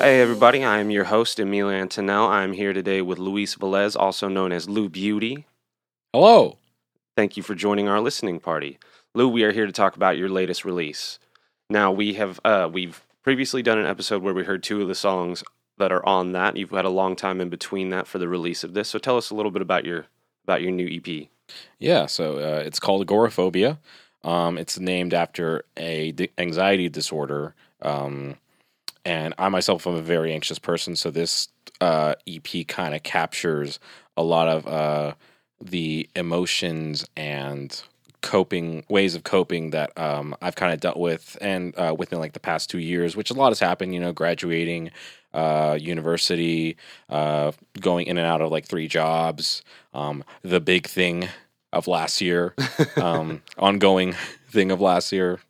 Hey everybody, I am your host Emil Antonell. I'm here today with Luis Velez, also known as Lou Beauty. Hello. Thank you for joining our listening party. Lou, we are here to talk about your latest release. Now we have uh, we've previously done an episode where we heard two of the songs that are on that. You've had a long time in between that for the release of this. So tell us a little bit about your about your new EP. Yeah, so uh, it's called agoraphobia. Um, it's named after a di- anxiety disorder. Um, and I myself am a very anxious person, so this uh, EP kind of captures a lot of uh, the emotions and coping ways of coping that um, I've kind of dealt with, and uh, within like the past two years, which a lot has happened. You know, graduating, uh, university, uh, going in and out of like three jobs, um, the big thing of last year, um, ongoing thing of last year.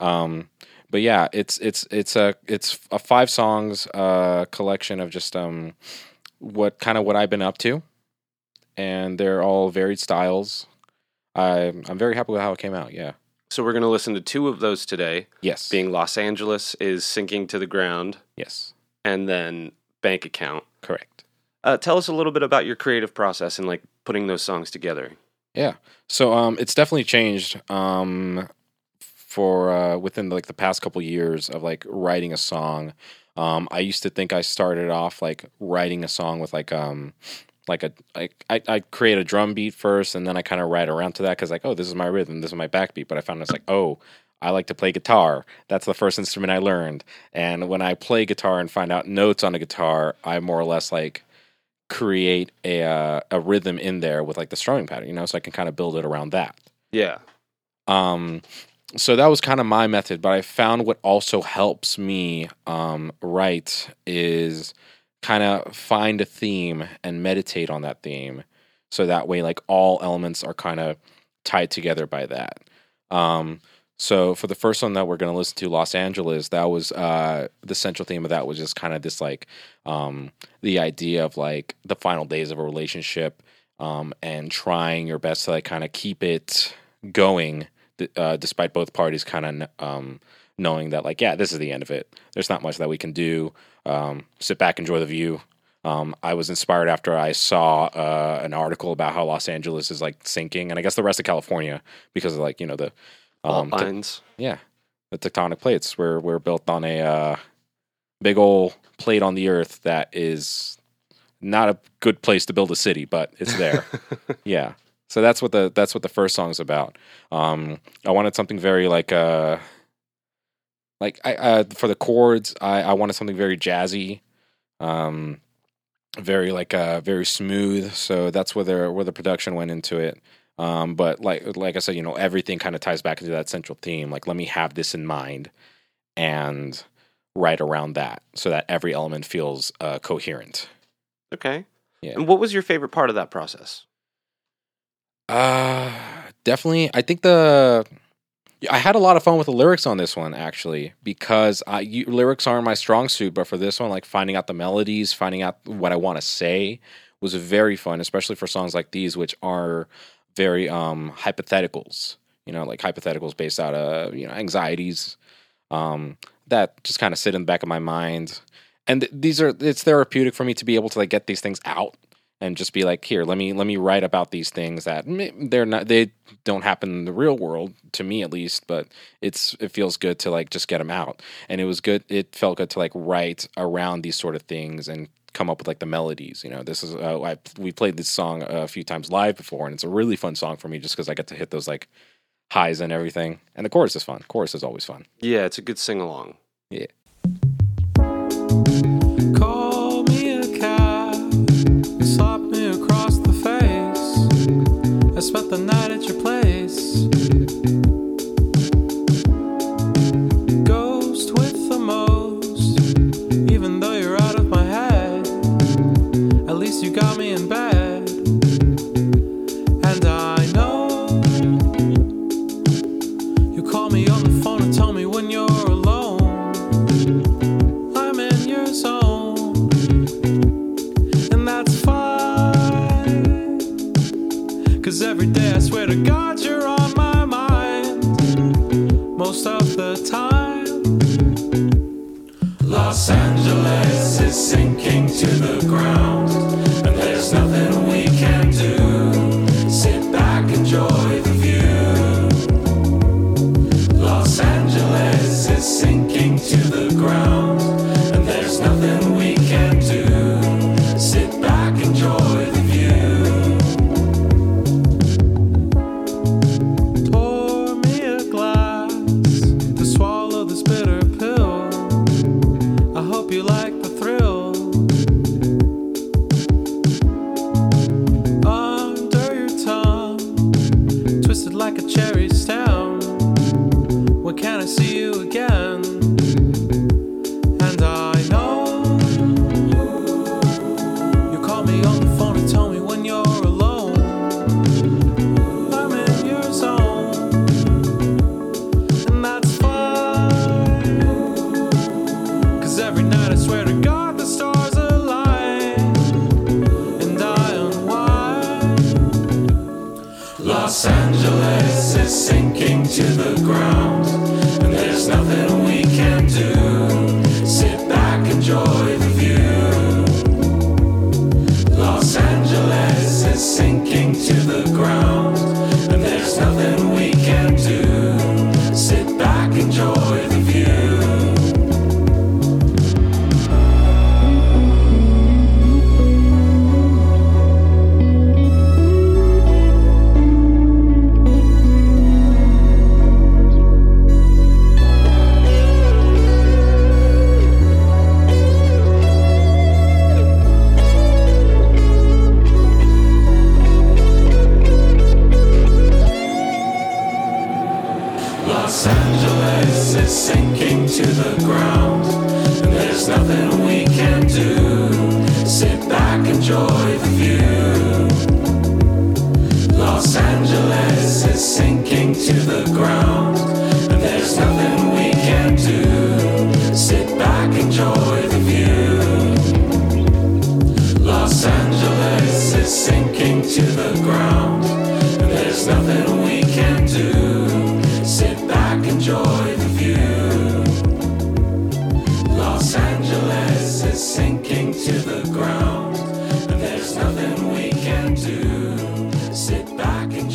Um, but yeah, it's it's it's a it's a five songs uh, collection of just um, what kind of what I've been up to, and they're all varied styles. I I'm very happy with how it came out. Yeah. So we're going to listen to two of those today, Yes. being Los Angeles is sinking to the ground yes. and then Bank Account. Correct. Uh, tell us a little bit about your creative process and like putting those songs together. Yeah. So um, it's definitely changed um, for uh, within like the past couple years of like writing a song. Um, I used to think I started off like writing a song with like um like a like I I create a drum beat first and then I kind of write around to that because like oh this is my rhythm this is my backbeat but I found it's like oh I like to play guitar that's the first instrument I learned and when I play guitar and find out notes on a guitar I more or less like create a uh, a rhythm in there with like the strumming pattern, you know, so I can kind of build it around that. Yeah. Um, so that was kind of my method, but I found what also helps me um, write is kind of find a theme and meditate on that theme, so that way like all elements are kind of tied together by that. Um, so for the first one that we're going to listen to, Los Angeles, that was uh, the central theme of that was just kind of this like um, the idea of like the final days of a relationship um, and trying your best to like kind of keep it going uh, despite both parties kind of um, knowing that like yeah this is the end of it. There's not much that we can do. Um, sit back, enjoy the view. Um, I was inspired after I saw uh, an article about how Los Angeles is like sinking, and I guess the rest of California because of like you know the um, te- yeah, the tectonic plates were were built on a uh, big old plate on the Earth that is not a good place to build a city, but it's there. yeah, so that's what the that's what the first song's about. Um, I wanted something very like uh, like I uh, for the chords, I, I wanted something very jazzy, um, very like uh, very smooth. So that's where the where the production went into it. Um, but like like I said, you know, everything kind of ties back into that central theme. Like, let me have this in mind and write around that so that every element feels uh, coherent. Okay. Yeah. And what was your favorite part of that process? Uh, definitely. I think the I had a lot of fun with the lyrics on this one actually because I you, lyrics aren't my strong suit, but for this one, like finding out the melodies, finding out what I want to say was very fun, especially for songs like these, which are very um hypotheticals. You know, like hypotheticals based out of you know anxieties um, that just kind of sit in the back of my mind. And th- these are it's therapeutic for me to be able to like get these things out and just be like here let me let me write about these things that they're not they don't happen in the real world to me at least but it's it feels good to like just get them out. And it was good it felt good to like write around these sort of things and come up with like the melodies you know? This is uh, I, we played this song a few times live before and it's a really fun song for me just because i get to hit those like highs and everything. And the chorus is fun. Chorus is always fun. Yeah, it's a good sing along. yeah the night at your God, you're on my mind most of the time. Los Angeles is sinking to the ground.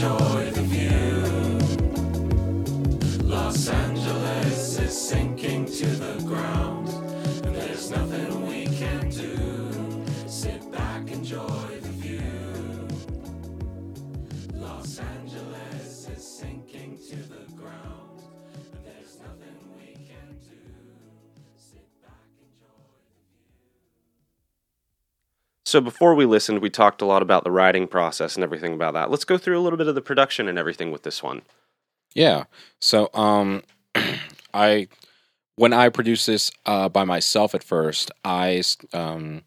Enjoy the view. Los Angeles is sinking to the ground, and there's nothing we can do. Sit back, enjoy the view. Los Angeles is sinking to the ground, and there's nothing So before we listened, we talked a lot about the writing process and everything about that. Let's go through a little bit of the production and everything with this one. Yeah. So um I when I produce this uh by myself at first, I um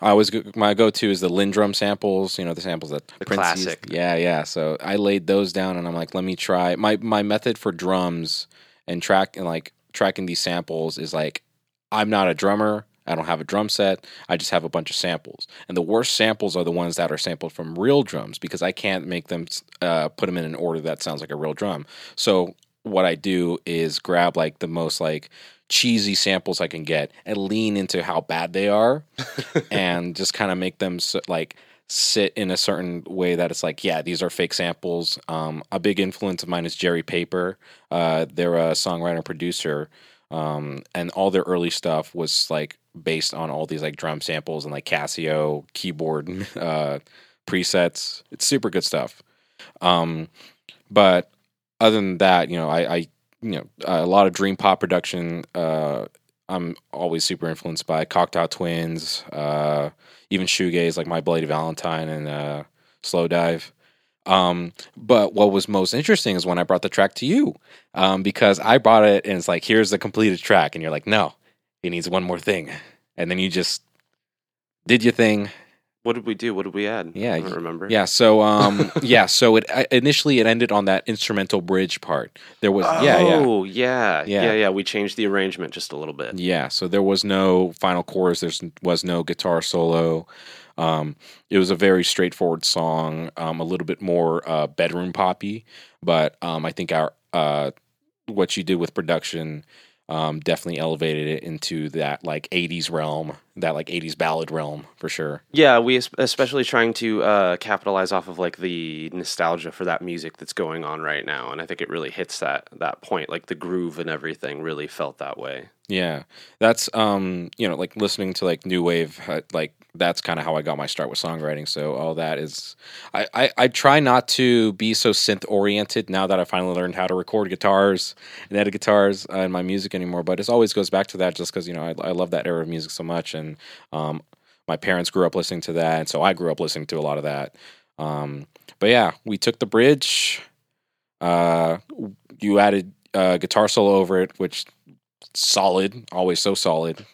I always go, my go-to is the LinnDrum samples, you know, the samples that The Prince used. classic. Yeah, yeah. So I laid those down and I'm like, let me try. My my method for drums and track and like tracking these samples is like I'm not a drummer. I don't have a drum set. I just have a bunch of samples. And the worst samples are the ones that are sampled from real drums because I can't make them uh, put them in an order that sounds like a real drum. So what I do is grab like the most like cheesy samples I can get and lean into how bad they are and just kind of make them so, like sit in a certain way that it's like, yeah, these are fake samples. Um, a big influence of mine is Jerry Paper. Uh, they're a songwriter producer. Um, and all their early stuff was like based on all these like drum samples and like Casio keyboard uh, presets. It's super good stuff. Um, but other than that, you know, I, I you know, a lot of dream pop production. Uh, I'm always super influenced by Cocteau Twins, uh, even shoegaze like My Bloody Valentine and uh, Slowdive. Um, but what was most interesting is when I brought the track to you, um, because I brought it and it's like, here's the completed track, and you're like, no, it needs one more thing, and then you just did your thing, What did we do? What did we add? Yeah, I don't remember. yeah. So, um, yeah. So it initially it ended on that instrumental bridge part. There was, yeah, yeah, Oh, yeah, Yeah. yeah, yeah. We changed the arrangement just a little bit. yeah. So there was no final chorus. There was no guitar solo. Um, it was a very straightforward song, um, a little bit more uh, bedroom poppy. But um, I think our uh, what you did with production um, definitely elevated it into that like '80s realm, that like '80s ballad realm for sure. Yeah, we es- especially trying to uh, capitalize off of like the nostalgia for that music that's going on right now, and I think it really hits that that point. Like the groove and everything really felt that way. Yeah, that's um, you know, like listening to like new wave, uh, like that's kind of how I got my start with songwriting. So all that is, I, I I try not to be so synth oriented now that I finally learned how to record guitars and edit guitars uh, in my music anymore. But it always goes back to that, just because you know I, I love that era of music so much, and um, my parents grew up listening to that, and so I grew up listening to a lot of that. Um, but yeah, we took the bridge. Uh, you added uh, guitar solo over it, which solid, always so solid.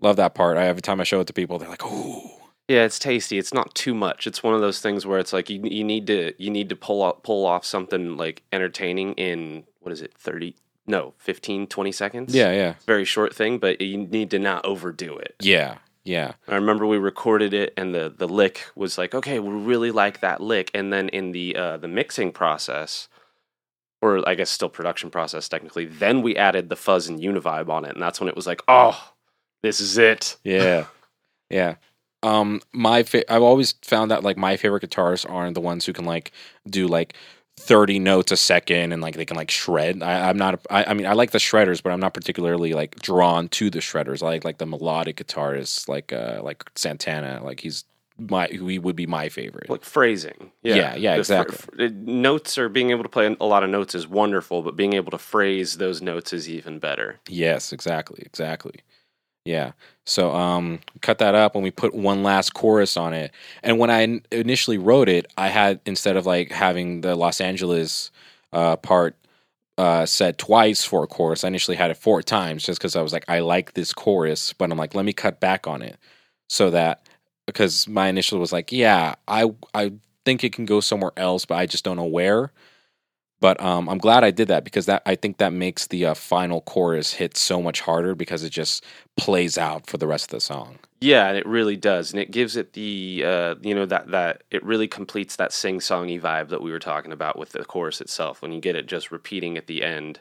Love that part. I, every time I show it to people, they're like, "Ooh, Yeah, it's tasty. It's not too much. It's one of those things where it's like you you need to you need to pull off, pull off something like entertaining in what is it 30 no 15 20 seconds. yeah, yeah, Very short thing, but you need to not overdo it. yeah, yeah, I remember we recorded it and the the lick was like, okay, we really like that lick and then in the uh the mixing process or I guess still production process technically, then we added the fuzz and univibe on it and that's when it was like, "Oh, this is it." yeah, yeah." Um, my fa- I've always found that like my favorite guitarists aren't the ones who can like do like. 30 notes a second and like they can like shred I, i'm not I, I mean i like the shredders but i'm not particularly like drawn to the shredders i like like the melodic guitarists like uh like santana like he's my he would be my favorite like phrasing. Yeah, yeah, fr- exactly. fr- uh, notes or being able to play a lot of notes is wonderful, but being able to phrase those notes is even better. Yes, exactly, exactly. Yeah. So um cut that up and we put one last chorus on it. And when I in- initially wrote it, I had instead of like having the Los Angeles uh part uh said twice for a chorus, I initially had it four times just cuz I was like I like this chorus, but I'm like let me cut back on it so that because my initial was like, yeah, I I think it can go somewhere else, but I just don't know where. But um, I'm glad I did that because that I think that makes the uh, final chorus hit so much harder because it just plays out for the rest of the song. Yeah, and it really does, and it gives it the uh, you know that that it really completes that sing songy vibe that we were talking about with the chorus itself. When you get it just repeating at the end,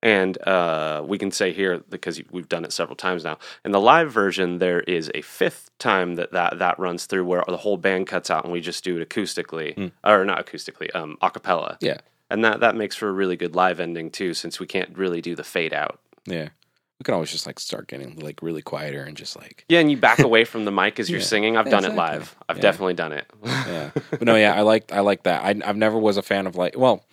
and uh, we can say here because we've done it several times now. In the live version, there is a fifth time that that, that runs through where the whole band cuts out and we just do it acoustically, Hmm. or not acoustically, um, a cappella. Yeah, and that that makes for a really good live ending too, since we can't really do the fade out. yeah. We can always just like start getting like really quieter and just like Yeah, and you back away from the mic as you're Yeah. singing. I've Yeah, done it live. I've Yeah. definitely done it. yeah. But no, yeah, I like I like that. I I've never was a fan of like well,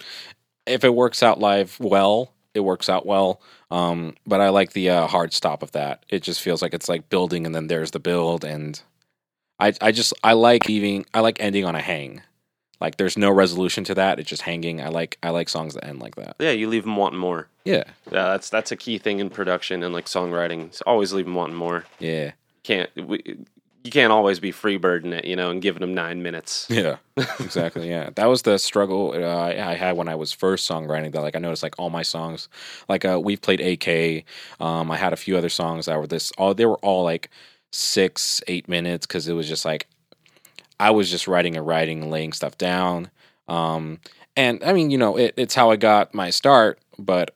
if it works out live well, it works out well. Um, but I like the uh, hard stop of that. It just feels like it's like building and then there's the build and I I just I like leaving I like ending on a hang. Like there's no resolution to that. It's just hanging. I like I like songs that end like that. yeah, you leave them wanting more. Yeah. Yeah, that's that's a key thing in production and like songwriting. It's always leave them wanting more. Yeah. Can't we, you can't always be freebirding it, you know, and giving them nine minutes. Yeah, exactly. Yeah, that was the struggle uh, I I had when I was first songwriting. That like I noticed like all my songs, like uh, we've played AK. Um, I had a few other songs that were this. All they were all like six, eight minutes because it was just like I was just writing and writing, and laying stuff down. Um, and I mean, you know, it, it's how I got my start. But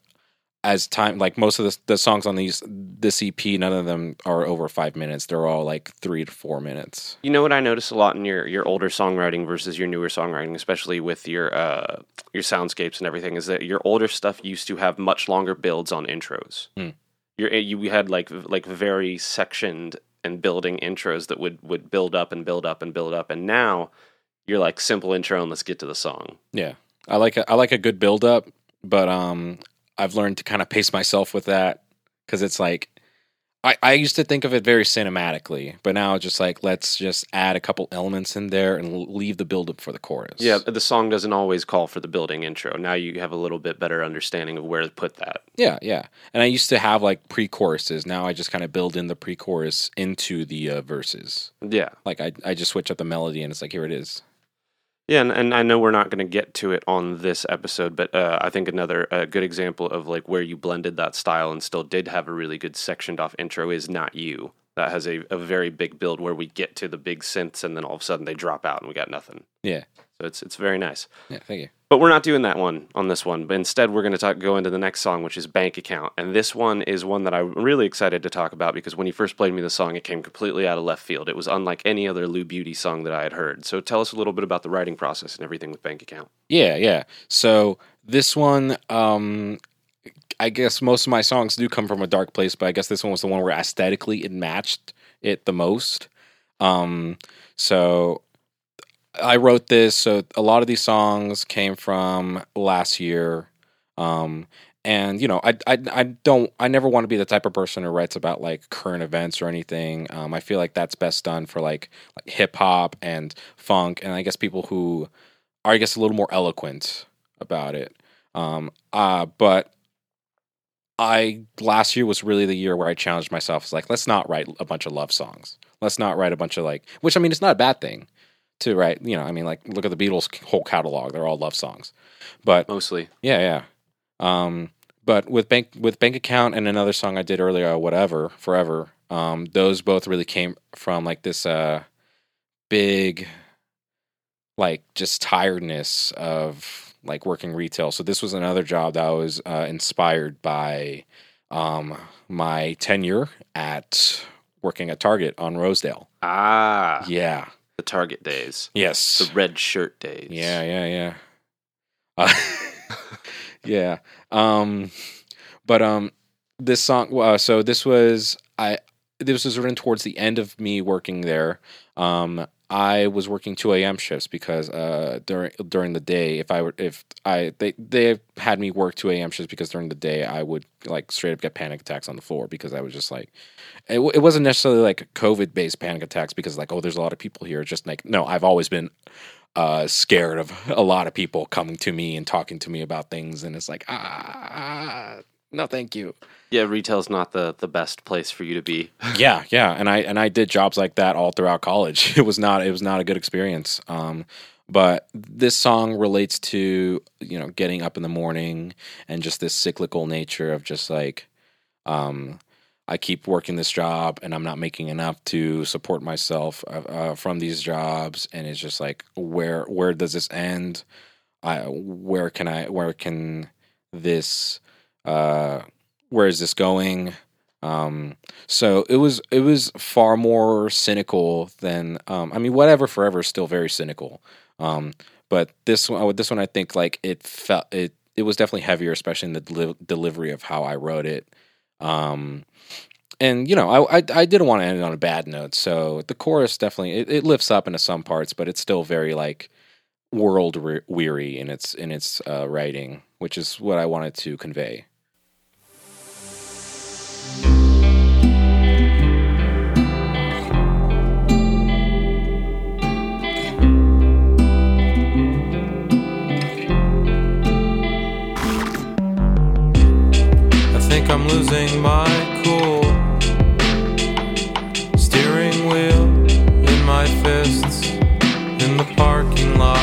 as time, like most of the, the songs on these this EP, none of them are over five minutes. They're all like three to four minutes. You know what I notice a lot in your your older songwriting versus your newer songwriting, especially with your uh your soundscapes and everything, is that your older stuff used to have much longer builds on intros. Hmm. Your you had like like very sectioned and building intros that would would build up and build up and build up, and now you're like simple intro and let's get to the song. Yeah, I like a, I like a good build up, but um, I've learned to kind of pace myself with that because it's like I I used to think of it very cinematically, but now it's just like let's just add a couple elements in there and leave the build up for the chorus. Yeah, the song doesn't always call for the building intro. Now you have a little bit better understanding of where to put that. yeah, yeah. And I used to have like pre choruses. Now I just kind of build in the pre chorus into the uh, verses. Yeah. Like I I just switch up the melody and it's like here it is. Yeah, and, and I know we're not going to get to it on this episode, but uh, I think another uh, good example of like where you blended that style and still did have a really good sectioned off intro is Not You. That has a, a very big build where we get to the big synths and then all of a sudden they drop out and we got nothing. Yeah, So it's it's very nice. yeah. Thank you. But we're not doing that one on this one. But instead, we're going to talk, go into the next song, which is Bank Account. And this one is one that I'm really excited to talk about because when you first played me the song, it came completely out of left field. It was unlike any other Lou Beauty song that I had heard. So tell us a little bit about the writing process and everything with Bank Account. Yeah, yeah. So this one, um, I guess most of my songs do come from a dark place, but I guess this one was the one where aesthetically it matched it the most. Um, so I wrote this. So a lot of these songs came from last year. Um, and you know, I, I, I don't, I never want to be the type of person who writes about like current events or anything. Um, I feel like that's best done for like, like hip hop and funk, and I guess people who are, I guess, a little more eloquent about it. Um, uh, but I last year was really the year where I challenged myself. It's like let's not write a bunch of love songs. Let's not write a bunch of like, which I mean, it's not a bad thing to write. You know, I mean, like look at the Beatles' whole catalog; they're all love songs. But Mostly. yeah, yeah. Um, but with bank with bank account and another song I did earlier, uh, whatever, forever. Um, those both really came from like this uh, big, like just tiredness of like working retail. So this was another job that I was uh, inspired by um, my tenure at working at Target on Rosedale. Ah, Yeah. The Target days, Yes. the red shirt days. Yeah, yeah, yeah. Uh, yeah. Um but um this song uh, so this was I this was written towards the end of me working there. Um I was working 2 a.m. shifts because uh during during the day if I were if I they they had me work 2 a.m. shifts because during the day I would like straight up get panic attacks on the floor because I was just like it, it wasn't necessarily like COVID based panic attacks because like oh there's a lot of people here. Just like no I've always been uh, scared of a lot of people coming to me and talking to me about things, and it's like ah, no, thank you. Yeah. Retail's not the the best place for you to be. yeah, yeah, and I and I did jobs like that all throughout college. It was not it was not a good experience. Um, but this song relates to you know getting up in the morning and just this cyclical nature of just like um, I keep working this job and I'm not making enough to support myself uh, uh, from these jobs, and it's just like where where does this end? I where can I where can this uh, where is this going? Um, so it was it was far more cynical than um, I mean whatever forever is still very cynical. Um, but this one this one I think like it felt it it was definitely heavier, especially in the deli- delivery of how I wrote it. Um, and you know I, I I didn't want to end it on a bad note, so the chorus definitely it, it lifts up into some parts, but it's still very like world re- weary in its in its uh, writing, which is what I wanted to convey. I'm losing my cool. Steering wheel in my fists in the parking lot.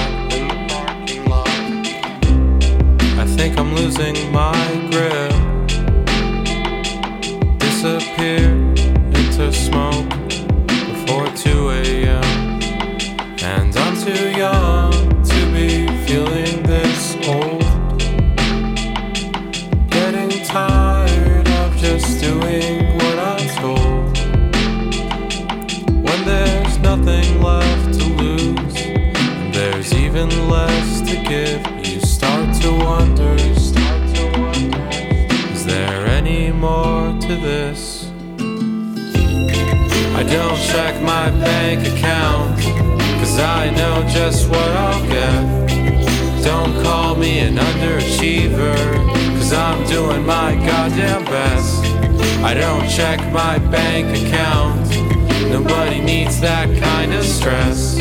I think I'm losing my check my bank account, cause I know just what I'll get. Don't call me an underachiever, cause I'm doing my goddamn best. I don't check my bank account, nobody needs that kind of stress.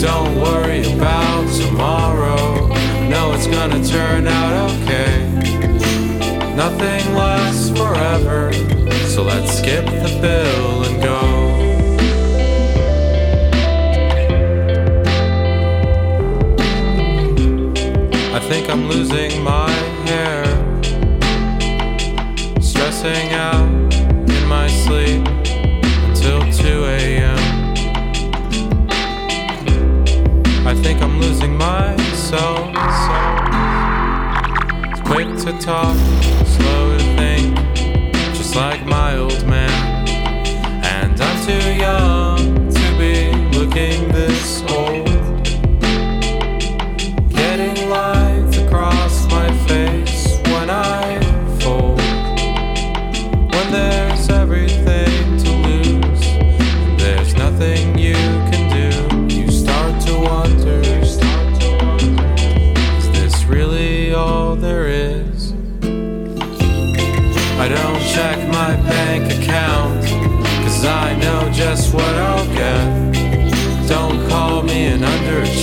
Don't worry about tomorrow, no, it's gonna turn out okay. Nothing lasts forever, so let's skip the bill and go. I'm losing my hair. Stressing out in my sleep until 2 a.m. I think I'm losing myself. It's quick to talk, slow to think, just like my old man. And I'm too young to be looking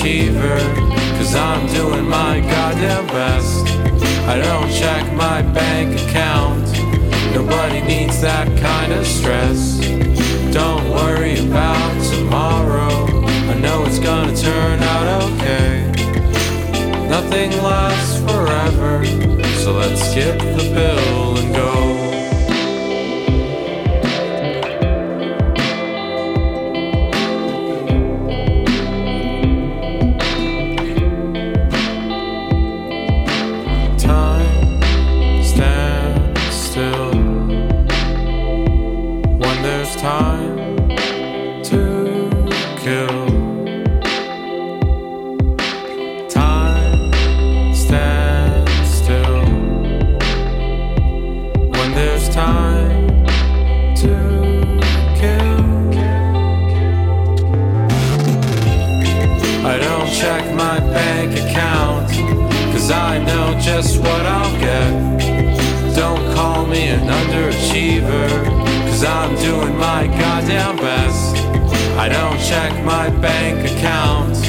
underachiever, cause I'm doing my goddamn best. I don't check my bank account. Nobody needs that kind of stress. Don't worry about tomorrow. I know it's gonna turn out okay. Nothing lasts forever, so let's skip the bill and go. I don't check my bank account,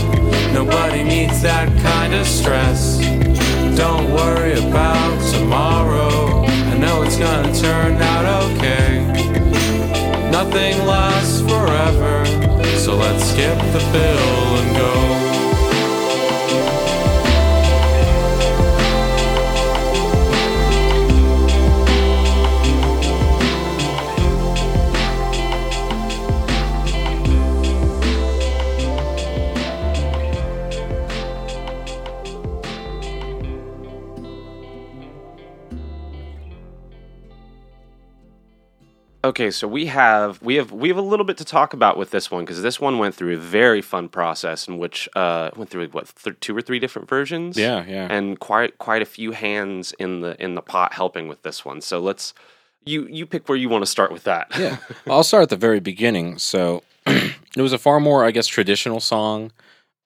nobody needs that kind of stress. Don't worry about tomorrow, I know it's gonna turn out okay. Nothing lasts forever, so let's skip the bill and go. Okay, so we have we have we have a little bit to talk about with this one because this one went through a very fun process in which uh went through what th- two or three different versions. Yeah, yeah. and quite quite a few hands in the in the pot helping with this one. So let's you you pick where you want to start with that. yeah. I'll start at the very beginning. So it was a far more, I guess, traditional song.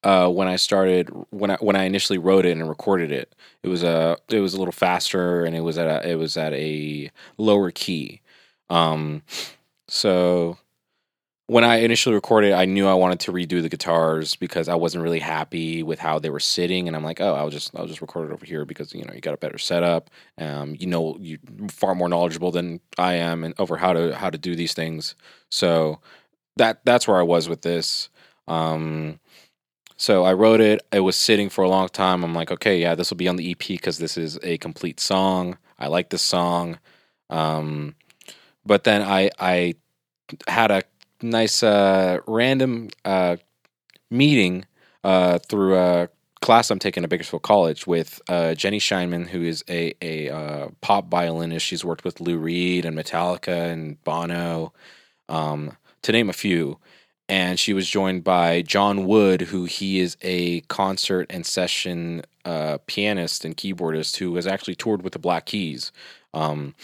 Uh, when I started, when I when I initially wrote it and recorded it, it was a it was a little faster and it was at a it was at a lower key. Um, so when I initially recorded, I knew I wanted to redo the guitars because I wasn't really happy with how they were sitting, and I'm like, oh, I'll just I'll just record it over here because you know you got a better setup. Um, you know, you far more knowledgeable than I am and over how to how to do these things. So that that's where I was with this. Um, so I wrote it. It was sitting for a long time. I'm like, okay, yeah, this will be on the EP because this is a complete song. I like this song. Um, but then I I had a nice uh, random uh, meeting uh, through a class I'm taking at Bakersfield College with uh, Jenny Scheinman, who is a a uh, pop violinist. She's worked with Lou Reed and Metallica and Bono, um, to name a few. And she was joined by John Wood, who he is a concert and session uh, pianist and keyboardist who has actually toured with the Black Keys. Um,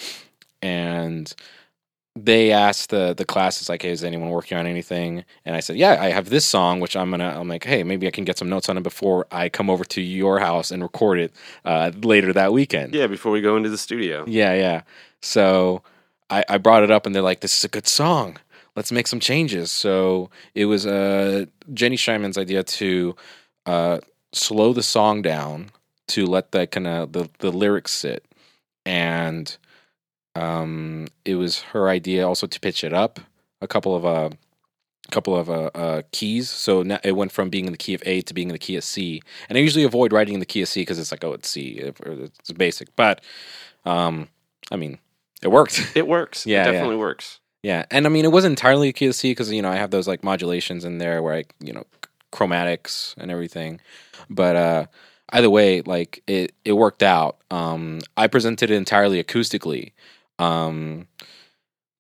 and they asked the the classes like, "Hey, is anyone working on anything?" And I said, "Yeah, I have this song, which I'm gonna." I'm like, "Hey, maybe I can get some notes on it before I come over to your house and record it uh, later that weekend." yeah. Before we go into the studio, Yeah, yeah. So I, I brought it up, and they're like, "This is a good song. Let's make some changes." So it was uh, Jenny Scheinman's idea to uh, slow the song down to let the kind of the, the lyrics sit, and um, it was her idea also to pitch it up a couple of uh, couple of uh, uh, keys. So now it went from being in the key of A to being in the key of C. And I usually avoid writing in the key of C because it's like, oh, it's C. It's basic. But um, I mean, it worked. it works. Yeah, it yeah. definitely works. yeah, and I mean, it wasn't entirely a key of C because you know I have those like modulations in there where I you know chromatics and everything. But uh, either way, like it it worked out. Um, I presented it entirely acoustically. Um,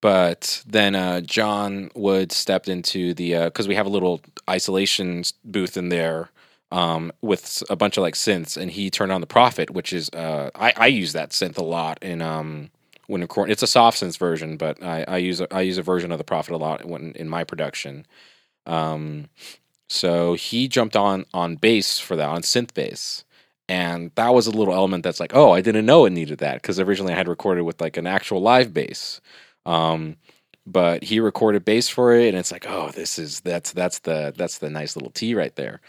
but then uh, John Wood stepped into the because we have a little isolation booth in there um, with a bunch of like synths, and he turned on the Prophet, which is uh, I, I use that synth a lot in um, when. It's a soft synth version, but I, I use a, I use a version of the Prophet a lot when in my production. Um, so he jumped on on bass for that on synth bass. And that was a little element that's like, oh, I didn't know it needed that because originally I had recorded with like an actual live bass. Um, but he recorded bass for it, and it's like, oh, this is that's that's the that's the nice little T right there.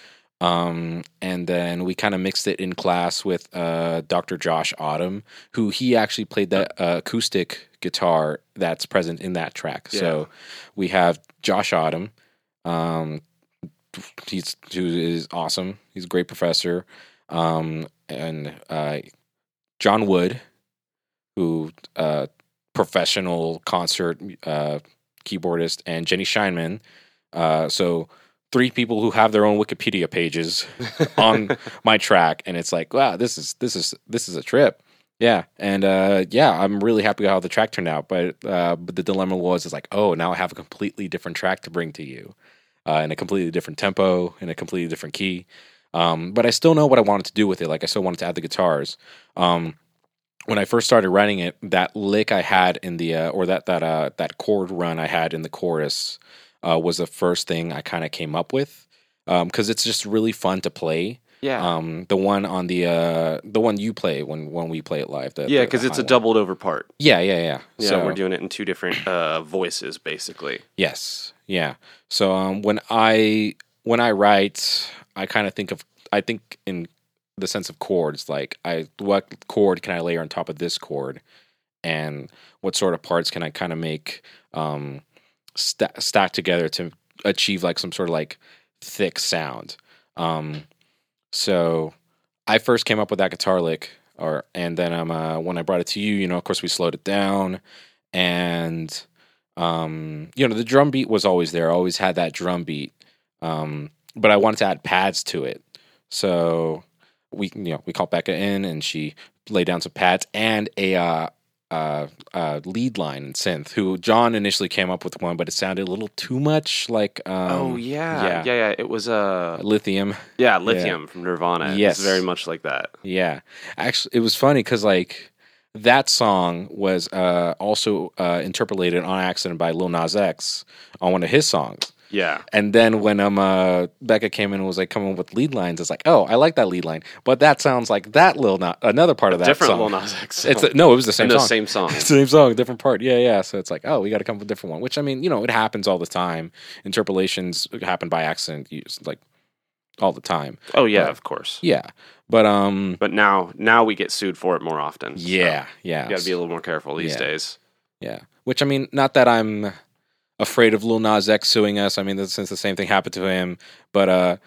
Um, and then we kind of mixed it in class with uh, Dr. Josh Autumn, who he actually played the uh, acoustic guitar that's present in that track. So we have Josh Autumn. Um, he's who is awesome. He's a great professor. Um, and uh, John Wood, who uh, professional concert uh, keyboardist, and Jenny Scheinman. Uh, so three people who have their own Wikipedia pages on my track, and it's like, wow, this is this is this is a trip. Yeah, and uh, yeah, I'm really happy how the track turned out. But uh, but the dilemma was, is like, oh, now I have a completely different track to bring to you, uh, in a completely different tempo, in a completely different key. Um, but I still know what I wanted to do with it. Like I still wanted to add the guitars. Um, when I first started writing it, that lick I had in the uh, or that that uh, that chord run I had in the chorus uh, was the first thing I kind of came up with because it's just really fun to play. Yeah. Um, the one on the uh, the one you play when when we play it live. The, yeah, because it's a one. doubled over part. Yeah, yeah, yeah. Yeah, So- we're doing it in two different uh, voices, basically. Yes. Yeah. So um, when I when I write, I kind of think of I think in the sense of chords. Like I what chord can I layer on top of this chord, and what sort of parts can I kind of make um, sta- stack together to achieve like some sort of like thick sound. Um, so I first came up with that guitar lick, or and then um uh, when I brought it to you, you know, of course we slowed it down, and um you know the drum beat was always there. I always had that drum beat, um, but I wanted to add pads to it. So we you know we called Becca in and she laid down some pads and a uh, uh, uh, lead line in synth. Who John initially came up with one, but it sounded a little too much like um, oh yeah. yeah. yeah, yeah, It was uh, lithium. yeah, lithium from Nirvana. Yes. it's very much like that. Yeah, actually, it was funny because like that song was uh, also uh, interpolated on accident by Lil Nas X on one of his songs. Yeah, And then when um uh, Becca came in and was like coming with lead lines, it's like, oh, I like that lead line, but that sounds like that Lil Nas, another part of that different song. Lil Nas X. It's song. no, it was the same song. same song. It's the same song, different part. Yeah, yeah. So it's like, oh, we got to come up with a different one. Which I mean, you know, it happens all the time. Interpolations happen by accident, you- like all the time. Oh yeah, But- of course. Yeah, but um, But now, now we get sued for it more often. so yeah, yeah. you got to be a little more careful these Yeah. days. Yeah. Which I mean, not that I'm afraid of Lil Nas X suing us. I mean, since the same thing happened to him, but uh,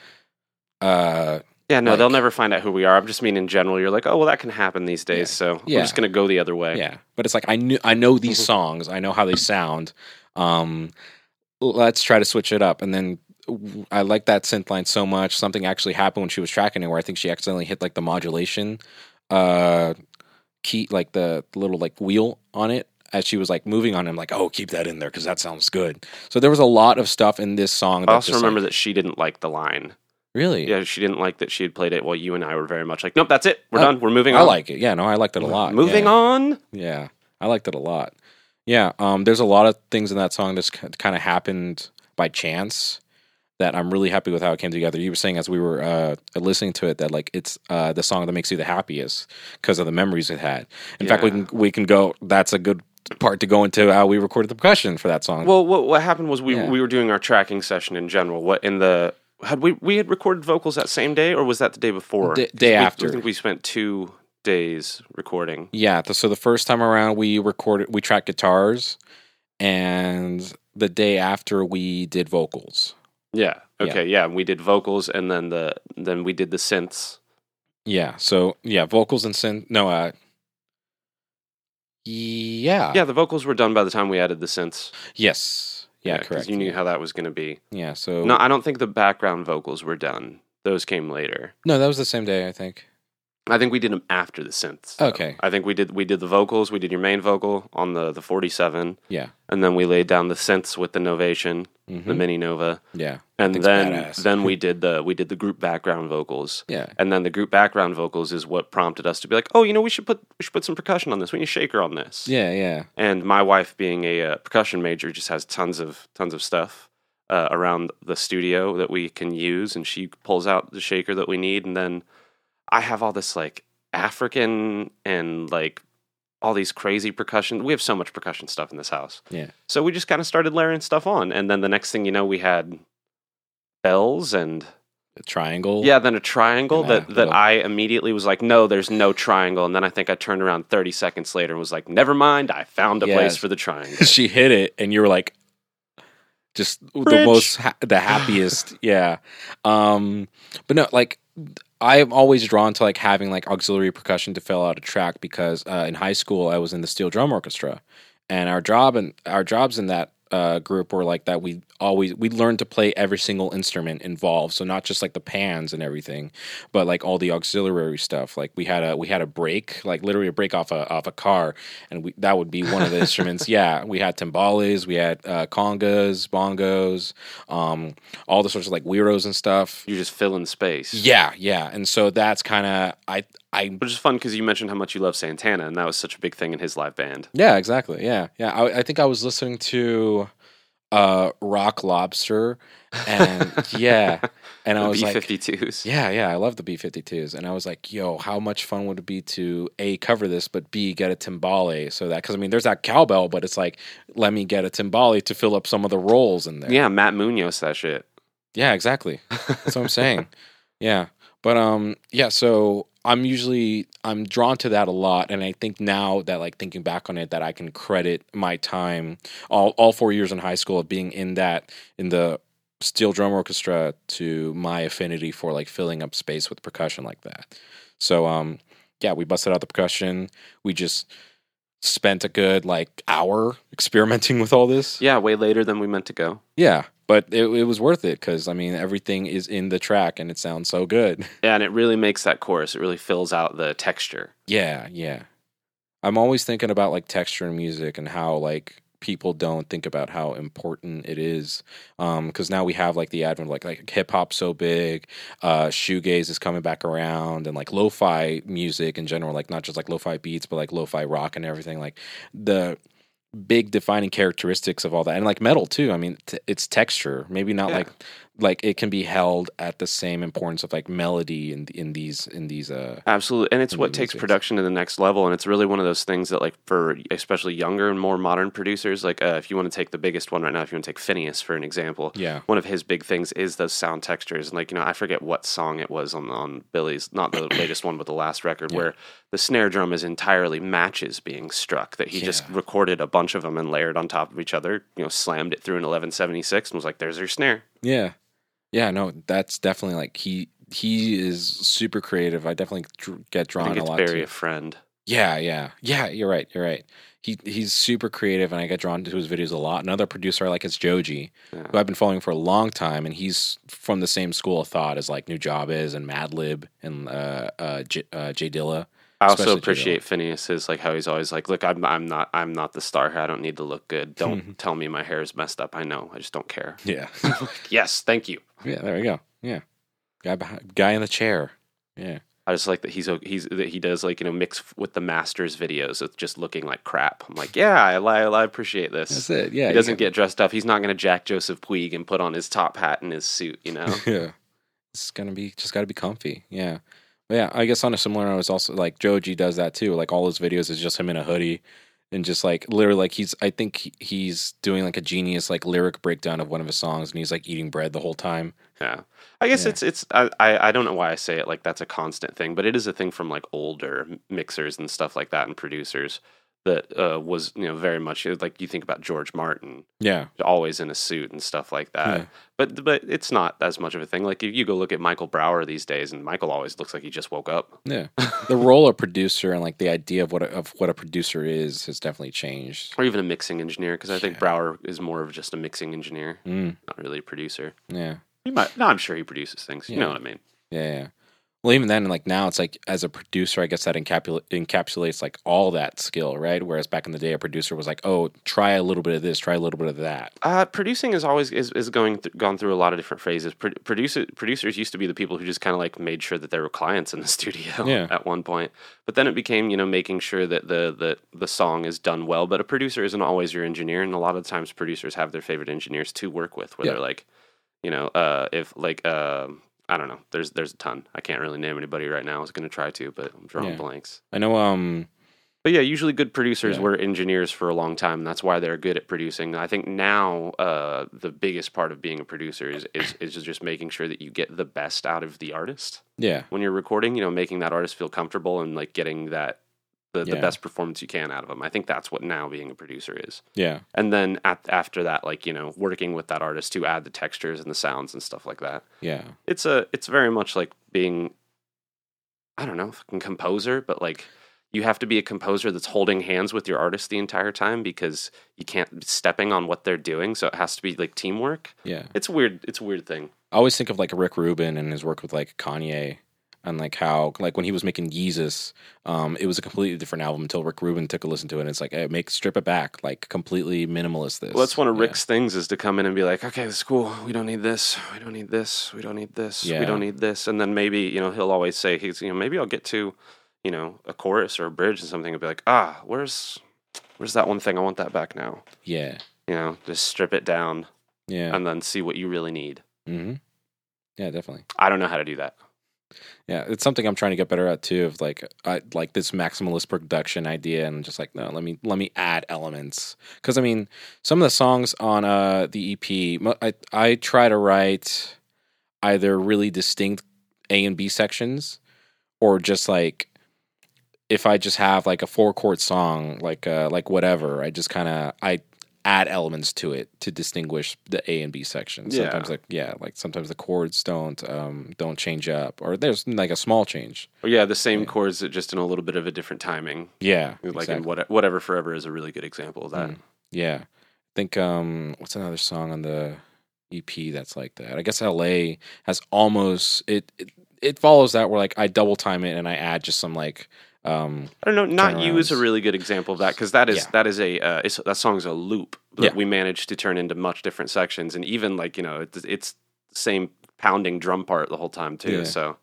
uh, Yeah, no, Like- they'll never find out who we are. I'm just mean in general. You're like, oh well, that can happen these days. Yeah. So Yeah. we're just gonna go the other way. yeah. But it's like I knew I know these songs. I know how they sound. Um, let's try to switch it up. And then I like that synth line so much. Something actually happened when she was tracking it, where I think she accidentally hit like the modulation uh key, like the little like wheel on it. As she was like moving on, it. I'm like, oh, keep that in there because that sounds good. So there was a lot of stuff in this song. That I also just, remember like, that she didn't like the line. really, Yeah, she didn't like that she had played it while you and I were very much like, nope, that's it. We're Oh, done. We're moving on. I like it. Yeah, no, I liked it a lot. Moving yeah. on. Yeah, I liked it a lot. Yeah, um, there's a lot of things in that song that's kind of happened by chance that I'm really happy with how it came together. You were saying as we were uh, listening to it that like it's uh, the song that makes you the happiest because of the memories it had. In fact, we can we can go. That's a good part to go into how we recorded the percussion for that song. Well, what what happened was we Yeah. we were doing our tracking session in general. What in the had we we had recorded vocals that same day or was that the day before? D- day we- after. I think we spent two days recording. Yeah, so the first time around we recorded we tracked guitars and the day after we did vocals. Yeah. Okay. Yeah. We did vocals and then the then we did the synths. Yeah, so yeah, vocals and synth no uh yeah. Yeah, the vocals were done by the time we added the synths. Yes. yeah, correct. You knew how that was going to be. yeah, so No, I don't think the background vocals were done. Those came later. No, that was the same day, I think. I think we did them after the synths. though. Okay. I think we did we did the vocals. We did your main vocal on the the 47, Yeah. and then we laid down the synths with the Novation, the Mhm. Mini Nova, Yeah. and thing's then badass. then we did the we did the group background vocals. Yeah. And then the group background vocals is what prompted us to be like, oh, you know, we should put we should put some percussion on this. We need a shaker on this. Yeah, yeah. And my wife, being a uh, percussion major, just has tons of tons of stuff uh, around the studio that we can use, and she pulls out the shaker that we need, and then I have all this like African and like all these crazy percussion. We have so much percussion stuff in this house, Yeah. so we just kind of started layering stuff on, and then the next thing you know, we had bells and a triangle. Yeah, then a triangle that, that little- I immediately was like, no, there's no triangle. And then I think I turned around 30 seconds later and was like, never mind, I found a Yeah. place for the triangle. she hit it, and you were like, just the most ha- the happiest. yeah. Um, but no, like I'm always drawn to like having like auxiliary percussion to fill out a track because uh, in high school I was in the steel drum orchestra, and our job and our jobs in that uh, group were like that. We always we learned to play every single instrument involved, so not just like the pans and everything, but like all the auxiliary stuff. Like we had a we had a break, like literally a break off a off a car, and we, that would be one of the instruments. Yeah, we had timbales, we had uh, congas, bongos, um, all the sorts of like weirdos and stuff. You just fill in space. Yeah, yeah, and so that's kind of I I Which is fun because you mentioned how much you love Santana, and that was such a big thing in his live band. Yeah, exactly. Yeah, yeah. I, I think I was listening to uh, Rock Lobster, and yeah, and I was like, B-52s. yeah, yeah. I love the B 52s, and I was like, yo, how much fun would it be to a cover this, but b get a timbale so that because I mean, there's that cowbell, but it's like, let me get a timbale to fill up some of the rolls in there. Yeah, Matt Munoz, that shit. Yeah, exactly. That's what I'm saying. Yeah. But um yeah, so I'm usually I'm drawn to that a lot and I think now that like thinking back on it that I can credit my time all all 4 years in high school of being in that in the steel drum orchestra to my affinity for like filling up space with percussion like that. So um yeah, we busted out the percussion. We just spent a good like hour experimenting with all this. Yeah, way later than we meant to go. Yeah, but it, it was worth it because I mean everything is in the track and it sounds so good. Yeah, and it really makes that chorus. It really fills out the texture. Yeah, yeah. I'm always thinking about like texture in music and how like people don't think about how important it is. Um, because now we have like the advent of like like hip hop so big, uh, shoegaze is coming back around, and like lo-fi music in general, like not just like lo-fi beats, but like lo-fi rock and everything. Like the big defining characteristics of all that, and like metal too. I mean, t- it's texture. Maybe not Yeah. like like it can be held at the same importance of like melody in in these in these uh Absolutely. And it's what takes production to the next level. And it's really one of those things that, like, for especially younger and more modern producers, like, uh, if you want to take the biggest one right now, if you want to take Finneas for an example, yeah one of his big things is those sound textures. And, like, you know, I forget what song it was on, on Billie's, not the latest one, but the last record, Yeah. where the snare drum is entirely matches being struck, that he just recorded a bunch of them and layered on top of each other, you know, slammed it through an 1176 and was like, there's your snare. Yeah, yeah, no, that's definitely like he he is super creative. I definitely get drawn a it's lot. very to, a friend. yeah, yeah, yeah. You're right. You're right. He he's super creative, and I get drawn to his videos a lot. Another producer I like is Joji, Yeah. who I've been following for a long time, and he's from the same school of thought as like Nujabes and Madlib and uh, uh, J, uh, J Dilla. I also appreciate Finneas's like how he's always like, look, I'm I'm not I'm not the star here. I don't need to look good. Don't tell me my hair is messed up. I know. I just don't care. Yeah, yes, thank you. yeah. There we go. Yeah, guy behind, guy in the chair. Yeah, I just like that he's he's that he does like you know mix with the masters videos of just looking like crap. I'm like, yeah, I I, I appreciate this. that's it. Yeah, he doesn't get dressed up. He's not going to Jack Joseph Puig and put on his top hat and his suit. You know. yeah. It's gonna be just gotta be comfy. Yeah. Yeah, I guess on a similar note, it's also like Joji does that too. Like all his videos is just him in a hoodie and just like literally like he's I think he's doing like a genius like lyric breakdown of one of his songs and he's like eating bread the whole time. Yeah, I guess Yeah. it's it's I, I I don't know why I say it like that's a constant thing, but it is a thing from like older mixers and stuff like that and producers that uh, was you know very much like you think about George Martin Yeah. always in a suit and stuff like that. Yeah. But but it's not as much of a thing. Like if you go look at Michael Brauer these days, and Michael always looks like he just woke up. Yeah. the role of producer and like the idea of what a, of what a producer is has definitely changed. Or even a mixing engineer, because I think Yeah. Brower is more of just a mixing engineer, Mm, not really a producer. yeah. He might. No, I'm sure he produces things. You know what I mean? Yeah, yeah. Well, even then, like now, it's like as a producer, I guess that encapsula- encapsulates like all that skill, right? Whereas back in the day, a producer was like, "Oh, try a little bit of this, try a little bit of that." Uh, producing is always is, is going th- gone through a lot of different phases. Pro- producer producers used to be the people who just kind of like made sure that there were clients in the studio Yeah. at one point, but then it became you know making sure that the the the song is done well. But a producer isn't always your engineer, and a lot of times producers have their favorite engineers to work with. Where Yeah. they're like, you know, uh, if like um I don't know, there's there's a ton. I can't really name anybody right now. I was going to try to, but I'm drawing Yeah. blanks. I know. Um, But yeah, usually good producers Yeah. were engineers for a long time. And that's why they're good at producing. I think now uh, the biggest part of being a producer is, is is just making sure that you get the best out of the artist Yeah. when you're recording. You know, making that artist feel comfortable and like getting that the, the best performance you can out of them. I think that's what now being a producer is. Yeah. And then at, after that, like you know, working with that artist to add the textures and the sounds and stuff like that. Yeah. It's a it's very much like being I don't know, fucking composer, but like you have to be a composer that's holding hands with your artist the entire time because you can't be stepping on what they're doing, so it has to be like teamwork. Yeah. It's weird. It's a weird thing. I always think of like Rick Rubin and his work with like Kanye and like how like when he was making Yeezus, um, it was a completely different album until Rick Rubin took a listen to it and it's like, hey, make strip it back, like completely minimalist this. Well, that's one of Yeah. Rick's things is to come in and be like, okay, this is cool. We don't need this. We don't need this. We don't need this. Yeah. We don't need this. And then maybe, you know, he'll always say, he's, you know, maybe I'll get to, you know, a chorus or a bridge and something and be like, ah, where's, where's that one thing? I want that back now. Yeah. You know, just strip it down Yeah. and then see what you really need. mm-hmm. Yeah, definitely. I don't know how to do that. Yeah, it's something I'm trying to get better at too. Of like, I like this maximalist production idea, and just like, no, let me let me add elements. Because I mean, some of the songs on uh the EP, I I try to write either really distinct A and B sections, or just like if I just have like a four chord song, like uh like whatever, I just kind of I add elements to it to distinguish the A and B sections. Yeah. Sometimes like yeah, like sometimes the chords don't um don't change up, or there's like a small change. Or yeah, the same Yeah. chords, just in a little bit of a different timing. Yeah, Like in what, whatever forever is a really good example of that. Mm. Yeah. I think um what's another song on the EP that's like that? I guess LA has almost it it, it follows that where like I double time it and I add just some like um I don't know. Not you is a really good example of that because that is Yeah. that is a uh, it's, that song's a loop that Yeah. we managed to turn into much different sections and even like you know it's, it's same pounding drum part the whole time too. Yeah. So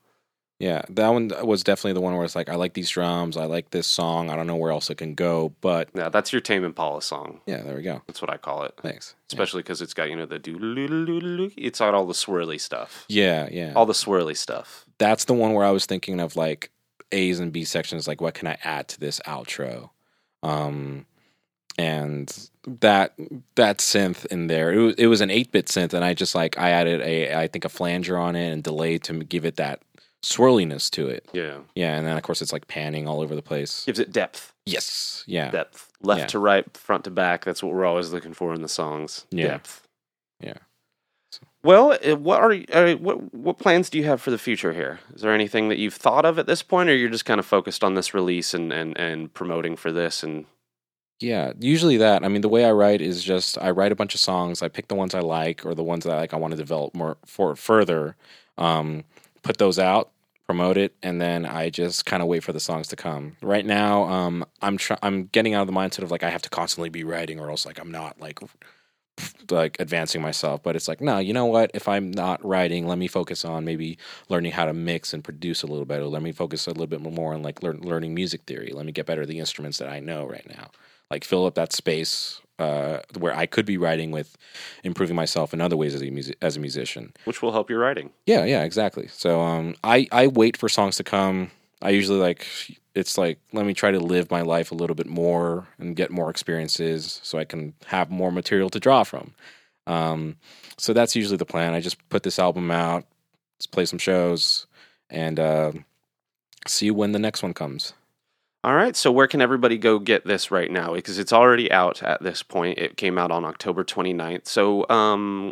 yeah, that one was definitely the one where it's like I like these drums, I like this song, I don't know where else it can go, but yeah, that's your Tame Impala song. yeah, there we go. That's what I call it. Thanks. Especially because it's got you know the do It's got all the swirly stuff, Yeah, yeah. all the swirly stuff. that's the one where I was thinking of like A's and B sections, like what can I add to this outro? Um, and that that synth in there, it was, it was an eight bit synth, and I just like I added a I think a flanger on it and delay to give it that swirliness to it. Yeah, Yeah, and then of course it's like panning all over the place. gives it depth. Yes, yeah, Depth, left Yeah. to right, front to back. That's what we're always looking for in the songs. Yeah. Depth. Well, uh, what are uh, what what plans do you have for the future here? Is there anything that you've thought of at this point, or you're just kind of focused on this release and and and promoting for this? And Yeah, usually that. I mean, the way I write is just I write a bunch of songs. I pick the ones I like or the ones that I like I want to develop more for further. Um, put those out, promote it, and then I just kind of wait for the songs to come. Right now, um, I'm try- I'm getting out of the mindset of like I have to constantly be writing or else like I'm not like like advancing myself. But it's like no, you know what? If I'm not writing, let me focus on maybe learning how to mix and produce a little better. Let me focus a little bit more on like learn, learning music theory. Let me get better at the instruments that I know right now like fill up that space uh, where I could be writing with improving myself in other ways as a music as a musician. which will help your writing. Yeah, yeah, exactly. So um, I I wait for songs to come. I usually like it's like let me try to live my life a little bit more and get more experiences so I can have more material to draw from. Um, so that's usually the plan. I just put this album out, let's play some shows, and uh, see when the next one comes. All right. So where can everybody go get this right now? Because it's already out at this point. It came out on October 29th. So, um,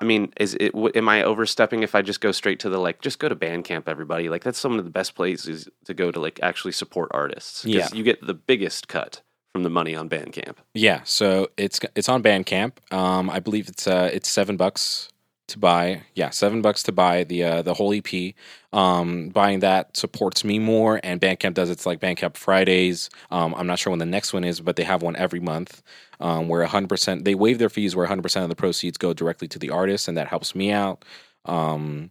I mean, is it? w- Am I overstepping if I just go straight to the like? Just go to Bandcamp, everybody. Like that's some of the best places to go to like actually support artists. Yeah. you get the biggest cut from the money on Bandcamp. Yeah, so it's it's on Bandcamp. Um, I believe it's uh it's seven bucks to buy. Yeah, seven bucks to buy the uh, the whole EP. Um, buying that supports me more, and Bandcamp does it's like Bandcamp Fridays. Um, I'm not sure when the next one is, but they have one every month. Um, where 100 percent they waive their fees, where 100 percent of the proceeds go directly to the artist, and that helps me out. Um,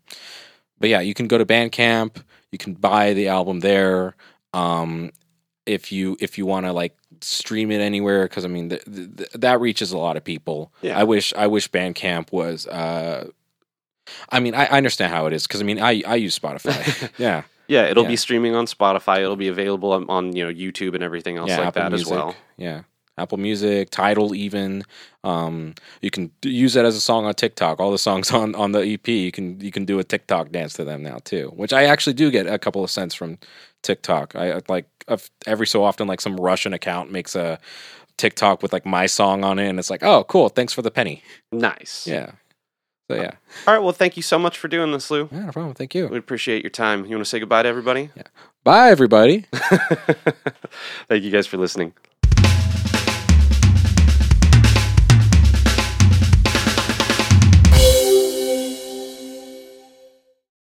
but yeah, you can go to Bandcamp. You can buy the album there. Um, if you if you want to like stream it anywhere, because I mean th- th- th- that reaches a lot of people. Yeah. I wish I wish Bandcamp was. Uh, I mean, I, I understand how it is because I mean I I use Spotify. yeah, Yeah, it'll Yeah. be streaming on Spotify. It'll be available on, on you know YouTube and everything else like that Music. as well. Yeah, Apple Music, Tidal, even. Um, you can use that as a song on TikTok. All the songs on on the EP, you can you can do a TikTok dance to them now too. Which I actually do get a couple of cents from TikTok. I like I've- every so often, like some Russian account makes a TikTok with like my song on it, and it's like, oh, cool, thanks for the penny. Nice. Yeah. So yeah, All right. Well, thank you so much for doing this, Lou. yeah, no problem. Thank you. We appreciate your time. You want to say goodbye to everybody? Yeah. Bye, everybody. Thank you guys for listening.